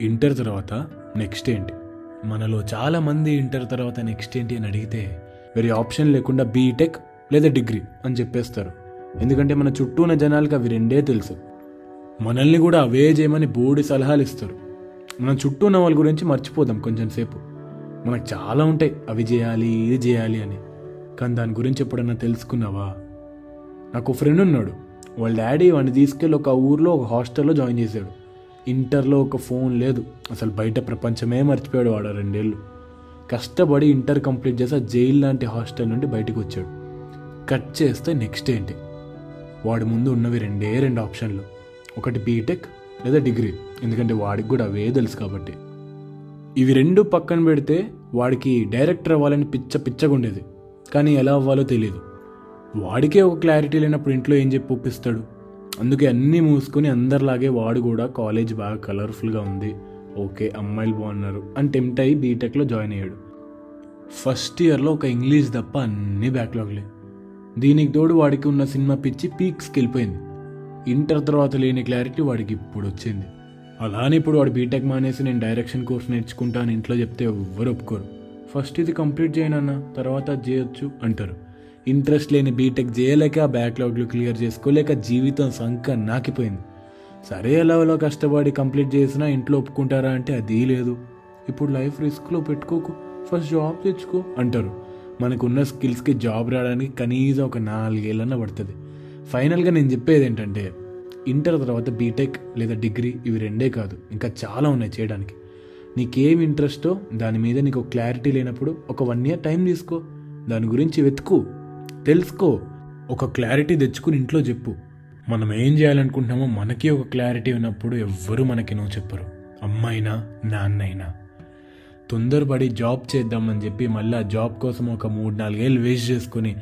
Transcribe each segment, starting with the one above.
Inter తర్వాత next ఏంటి? మనలో చాలామంది ఇంటర్ తర్వాత నెక్స్ట్ ఏంటి అని అడిగితే వేరే ఆప్షన్ లేకుండా బీటెక్ లేదా డిగ్రీ అని చెప్పేస్తారు. ఎందుకంటే మన చుట్టూ ఉన్న జనాలకి అవి రెండే తెలుసు. మనల్ని కూడా అవే చేయమని బోడి సలహాలు ఇస్తారు. మన చుట్టూ ఉన్న వాళ్ళ గురించి మర్చిపోదాం కొంచెం సేపు. మనకు చాలా ఉంటాయి. అవి చేయాలి ఇది చేయాలి అని. కానీ దాని గురించి ఎప్పుడన్నా తెలుసుకున్నావా? నాకు ఫ్రెండ్ ఉన్నాడు. వాళ్ళ డాడీ వాడిని తీసుకెళ్ళి ఒక ఊర్లో ఒక హాస్టల్లో జాయిన్ చేశాడు. ఇంటర్లో ఒక ఫోన్ లేదు. అసలు బయట ప్రపంచమే మర్చిపోయాడు వాడు రెండేళ్ళు. కష్టపడి ఇంటర్ కంప్లీట్ చేసి ఆ జైలు లాంటి హాస్టల్ నుండి బయటకు వచ్చాడు. కట్ చేస్తే నెక్స్ట్ ఏంటి? వాడి ముందు ఉన్నవి రెండే రెండు ఆప్షన్లు. ఒకటి బీటెక్ లేదా డిగ్రీ. ఎందుకంటే వాడికి కూడా అవే తెలుసు కాబట్టి. ఇవి రెండు పక్కన పెడితే వాడికి డైరెక్టర్ అవ్వాలని పిచ్చ పిచ్చగుండేది కానీ ఎలా అవ్వాలో తెలియదు వాడికే ఒక క్లారిటీ లేనప్పుడు ఇంట్లో ఏం చెప్పి ఒప్పిస్తాడు? అందుకే అన్నీ మూసుకొని అందరిలాగే వాడు కూడా కాలేజ్ బాగా కలర్ఫుల్గా ఉంది. ఓకే అమ్మాయిలు బాగున్నారు. అని టెంప్ట్ అయ్యి బీటెక్లో జాయిన్ అయ్యాడు. ఫస్ట్ ఇయర్లో ఒక ఇంగ్లీష్ తప్ప అన్నీ బ్యాక్లాగ్లే. దీనికి తోడు వాడికి ఉన్న సినిమా పిచ్చి పీక్స్కి వెళ్ళిపోయింది. ఇంటర్ తర్వాత లేని క్లారిటీ వాడికి ఇప్పుడు వచ్చింది. అలానే ఇప్పుడు వాడు బీటెక్ మానేసి నేను డైరెక్షన్ కోర్స్ నేర్చుకుంటాను ఇంట్లో చెప్తే ఎవ్వరు ఒప్పుకోరు. ఫస్ట్ ఇది కంప్లీట్ చేయనన్నా తర్వాత అది చేయొచ్చు అంటారు. ఇంట్రెస్ట్ లేని బీటెక్ చేయలేక ఆ బ్యాక్లాగ్లు క్లియర్ చేసుకోలేక జీవితం సంక నాకిపోయింది. సరే లెవెల్లో కష్టపడి కంప్లీట్ చేసినా ఇంట్లో ఒప్పుకుంటారా అంటే అది లేదు. ఇప్పుడు లైఫ్ రిస్క్లో పెట్టుకోకు ఫస్ట్ జాబ్ తెచ్చుకో అంటారు. మనకున్న స్కిల్స్కి జాబ్ రావడానికి కనీసం ఒక నాలుగేళ్ళన్నా పడుతుంది. ఫైనల్గా నేను చెప్పేది ఏంటంటే ఇంటర్ తర్వాత బీటెక్ లేదా డిగ్రీ ఇవి రెండే కాదు ఇంకా చాలా ఉన్నాయి చేయడానికి. నీకేం ఇంట్రెస్టో దాని మీద నీకు క్లారిటీ లేనప్పుడు ఒక వన్ ఇయర్ టైం తీసుకో. దాని గురించి వెతుకు. తెలుసుకో ఒక క్లారిటీ తెచ్చుకుని ఇంట్లో చెప్పు. మనం ఏం చేయాలనుకుంటున్నామో మనకి ఒక క్లారిటీ ఉన్నప్పుడు ఎవ్వరూ మనకి నో చెప్పరు. అమ్మైనా నాన్నైనా. తొందరపడి జాబ్ చేద్దామని చెప్పి మళ్ళీ ఆ జాబ్ కోసం ఒక మూడు నాలుగేళ్ళు వేస్ట్ చేసుకుని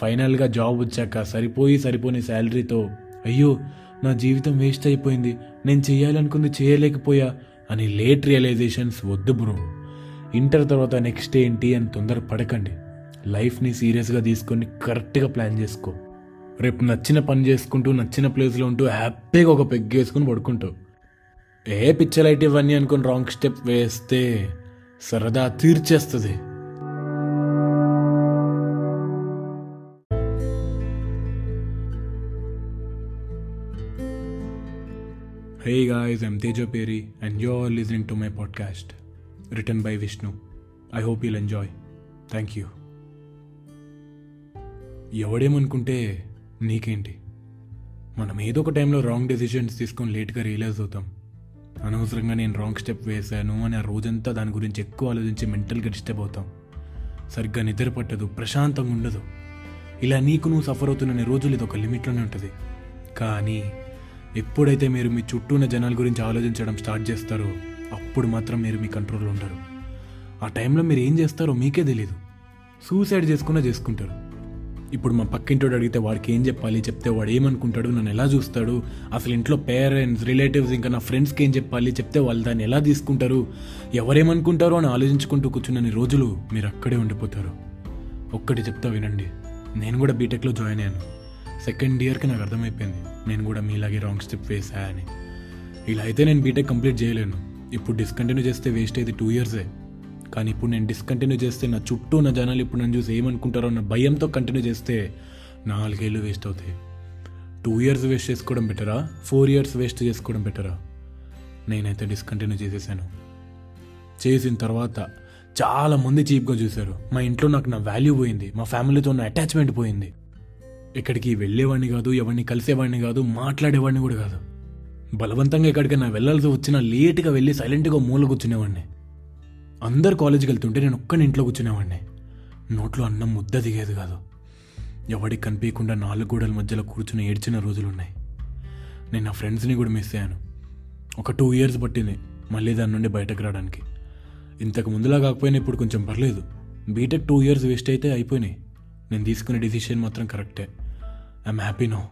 ఫైనల్గా జాబ్ వచ్చాక సరిపోయి సరిపోని శాలరీతో అయ్యో నా జీవితం వేస్ట్ అయిపోయింది. నేను చేయాలనుకుంది చేయలేకపోయా అని లేట్ రియలైజేషన్స్ వద్దు బ్రో. ఇంటర్ తర్వాత నెక్స్ట్ ఏంటి అని తొందర పడకండి లైఫ్ని సీరియస్గా తీసుకొని కరెక్ట్గా ప్లాన్ చేసుకో. రేపు నచ్చిన పని చేసుకుంటూ నచ్చిన ప్లేస్లో ఉంటూ హ్యాపీగా ఒక పెగ్ వేసుకుని పడుకుంటావు. ఏ పిచ్చలైట్ ఇవన్నీ అనుకుని రాంగ్ స్టెప్ వేస్తే సరదా తీర్చేస్తుంది. Hey guys, I'm Tejo and you are listening to my podcast return by Vishnu I hope you'll enjoy thank you ఎవడేమనుకుంటే నీకేంటి? మనం ఏదో ఒక టైంలో రాంగ్ డెసిషన్స్ తీసుకొని లేట్గా రియలైజ్ అవుతాం. అనవసరంగా నేను రాంగ్ స్టెప్ వేశాను అని ఆ రోజంతా దాని గురించి ఎక్కువ ఆలోచించి మెంటల్గా డిస్టర్బ్ అవుతాం. సరిగ్గా నిద్ర పట్టదు ప్రశాంతంగా ఉండదు. ఇలా నీకు నువ్వు సఫర్ అవుతున్న రోజులు ఇది ఒక లిమిట్లోనే ఉంటుంది. కానీ ఎప్పుడైతే మీరు మీ చుట్టూ ఉన్న జనాల గురించి ఆలోచించడం స్టార్ట్ చేస్తారో అప్పుడు మాత్రం మీరు మీ కంట్రోల్లో ఉంటారు. ఆ టైంలో మీరు ఏం చేస్తారో మీకే తెలియదు సూసైడ్ చేసుకున్నా చేసుకుంటారు. ఇప్పుడు మా పక్కింటోడు అడిగితే వాడికి ఏం చెప్పాలి? చెప్తే వాడు ఏమనుకుంటాడు? నన్ను ఎలా చూస్తాడు? అసలు ఇంట్లో పేరెంట్స్ రిలేటివ్స్ ఇంకా నా ఫ్రెండ్స్కి ఏం చెప్పాలి? చెప్తే వాళ్ళు దాన్ని ఎలా తీసుకుంటారు? ఎవరేమనుకుంటారో అని ఆలోచించుకుంటూ కూర్చున్న రోజులు మీరు అక్కడే ఉండిపోతారు. ఒక్కటి చెప్తా వినండి. నేను కూడా బీటెక్లో జాయిన్ అయ్యాను. సెకండ్ ఇయర్కి నాకు అర్థమైపోయింది. నేను కూడా మీలాగే రాంగ్ స్టెప్ వేసా అని ఇలా అయితే నేను బీటెక్ కంప్లీట్ చేయలేను. ఇప్పుడు డిస్కంటిన్యూ చేస్తే వేస్ట్ అయితే టూ ఇయర్సే. కానీ ఇప్పుడు నేను డిస్కంటిన్యూ చేస్తే నా చుట్టూ ఉన్న జనాలు ఇప్పుడు నన్ను చూసి ఏమనుకుంటారో అన్న భయంతో కంటిన్యూ చేస్తే నాలుగేళ్ళు వేస్ట్ అవుతాయి. టూ ఇయర్స్ వేస్ట్ చేసుకోవడం బెటరా ఫోర్ ఇయర్స్ వేస్ట్ చేసుకోవడం బెటరా నేనైతే డిస్కంటిన్యూ చేసేసాను. చేసిన తర్వాత చాలా మంది చీప్గా చూశారు. మా ఇంట్లో నాకు నా వాల్యూ పోయింది. మా ఫ్యామిలీతో ఉన్న అటాచ్మెంట్ పోయింది. ఇక్కడికి వెళ్ళేవాడిని కాదు ఎవరిని కలిసేవాడిని కాదు మాట్లాడేవాడిని కూడా కాదు. బలవంతంగా ఎక్కడికైనా వెళ్ళాల్సి వచ్చినా లేట్గా వెళ్ళి సైలెంట్గా మూల కూర్చునేవాడిని. అందరు కాలేజీకి వెళ్తుంటే నేను ఒక్కని ఇంట్లో కూర్చునేవాడిని. నోట్లో అన్నం ముద్ద దిగేది కాదు. ఎవడికి కనిపించకుండా నాలుగు గోడల మధ్యలో కూర్చుని ఏడ్చిన రోజులు ఉన్నాయి నేను నా ఫ్రెండ్స్ని కూడా మిస్ అయ్యాను. ఒక టూ ఇయర్స్ పట్టింది మళ్ళీ దాని నుండి బయటకు రావడానికి. ఇంతకు ముందులా కాకపోయినా ఇప్పుడు కొంచెం పర్లేదు. బీటెక్ టూ ఇయర్స్ వేస్ట్ అయితే అయిపోయినాయి. నేను తీసుకునే డిసిషన్ మాత్రం కరెక్టే. I'm happy no.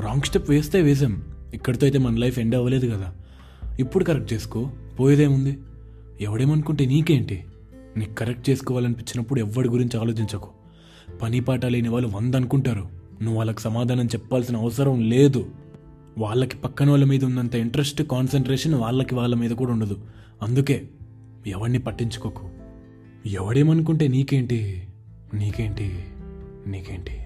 Wrong step వేస్తే వేసాం. ఇక్కడితో అయితే మన లైఫ్ ఎండ్ అవ్వలేదు కదా. ఇప్పుడు కరెక్ట్ చేసుకో. పోయేదేముంది? ఎవడేమనుకుంటే నీకేంటి? నీకు కరెక్ట్ చేసుకోవాలనిపించినప్పుడు ఎవరి గురించి ఆలోచించకు. పని పాట లేని వాళ్ళు వంద అనుకుంటారు నువ్వు వాళ్ళకి సమాధానం చెప్పాల్సిన అవసరం లేదు. వాళ్ళకి పక్కన వాళ్ళ మీద ఉన్నంత ఇంట్రెస్ట్ కాన్సన్ట్రేషన్ వాళ్ళకి వాళ్ళ మీద కూడా ఉండదు. అందుకే ఎవరిని పట్టించుకోకు. ఎవడేమనుకుంటే నీకేంటి? నీకేంటి? నీకేంటి?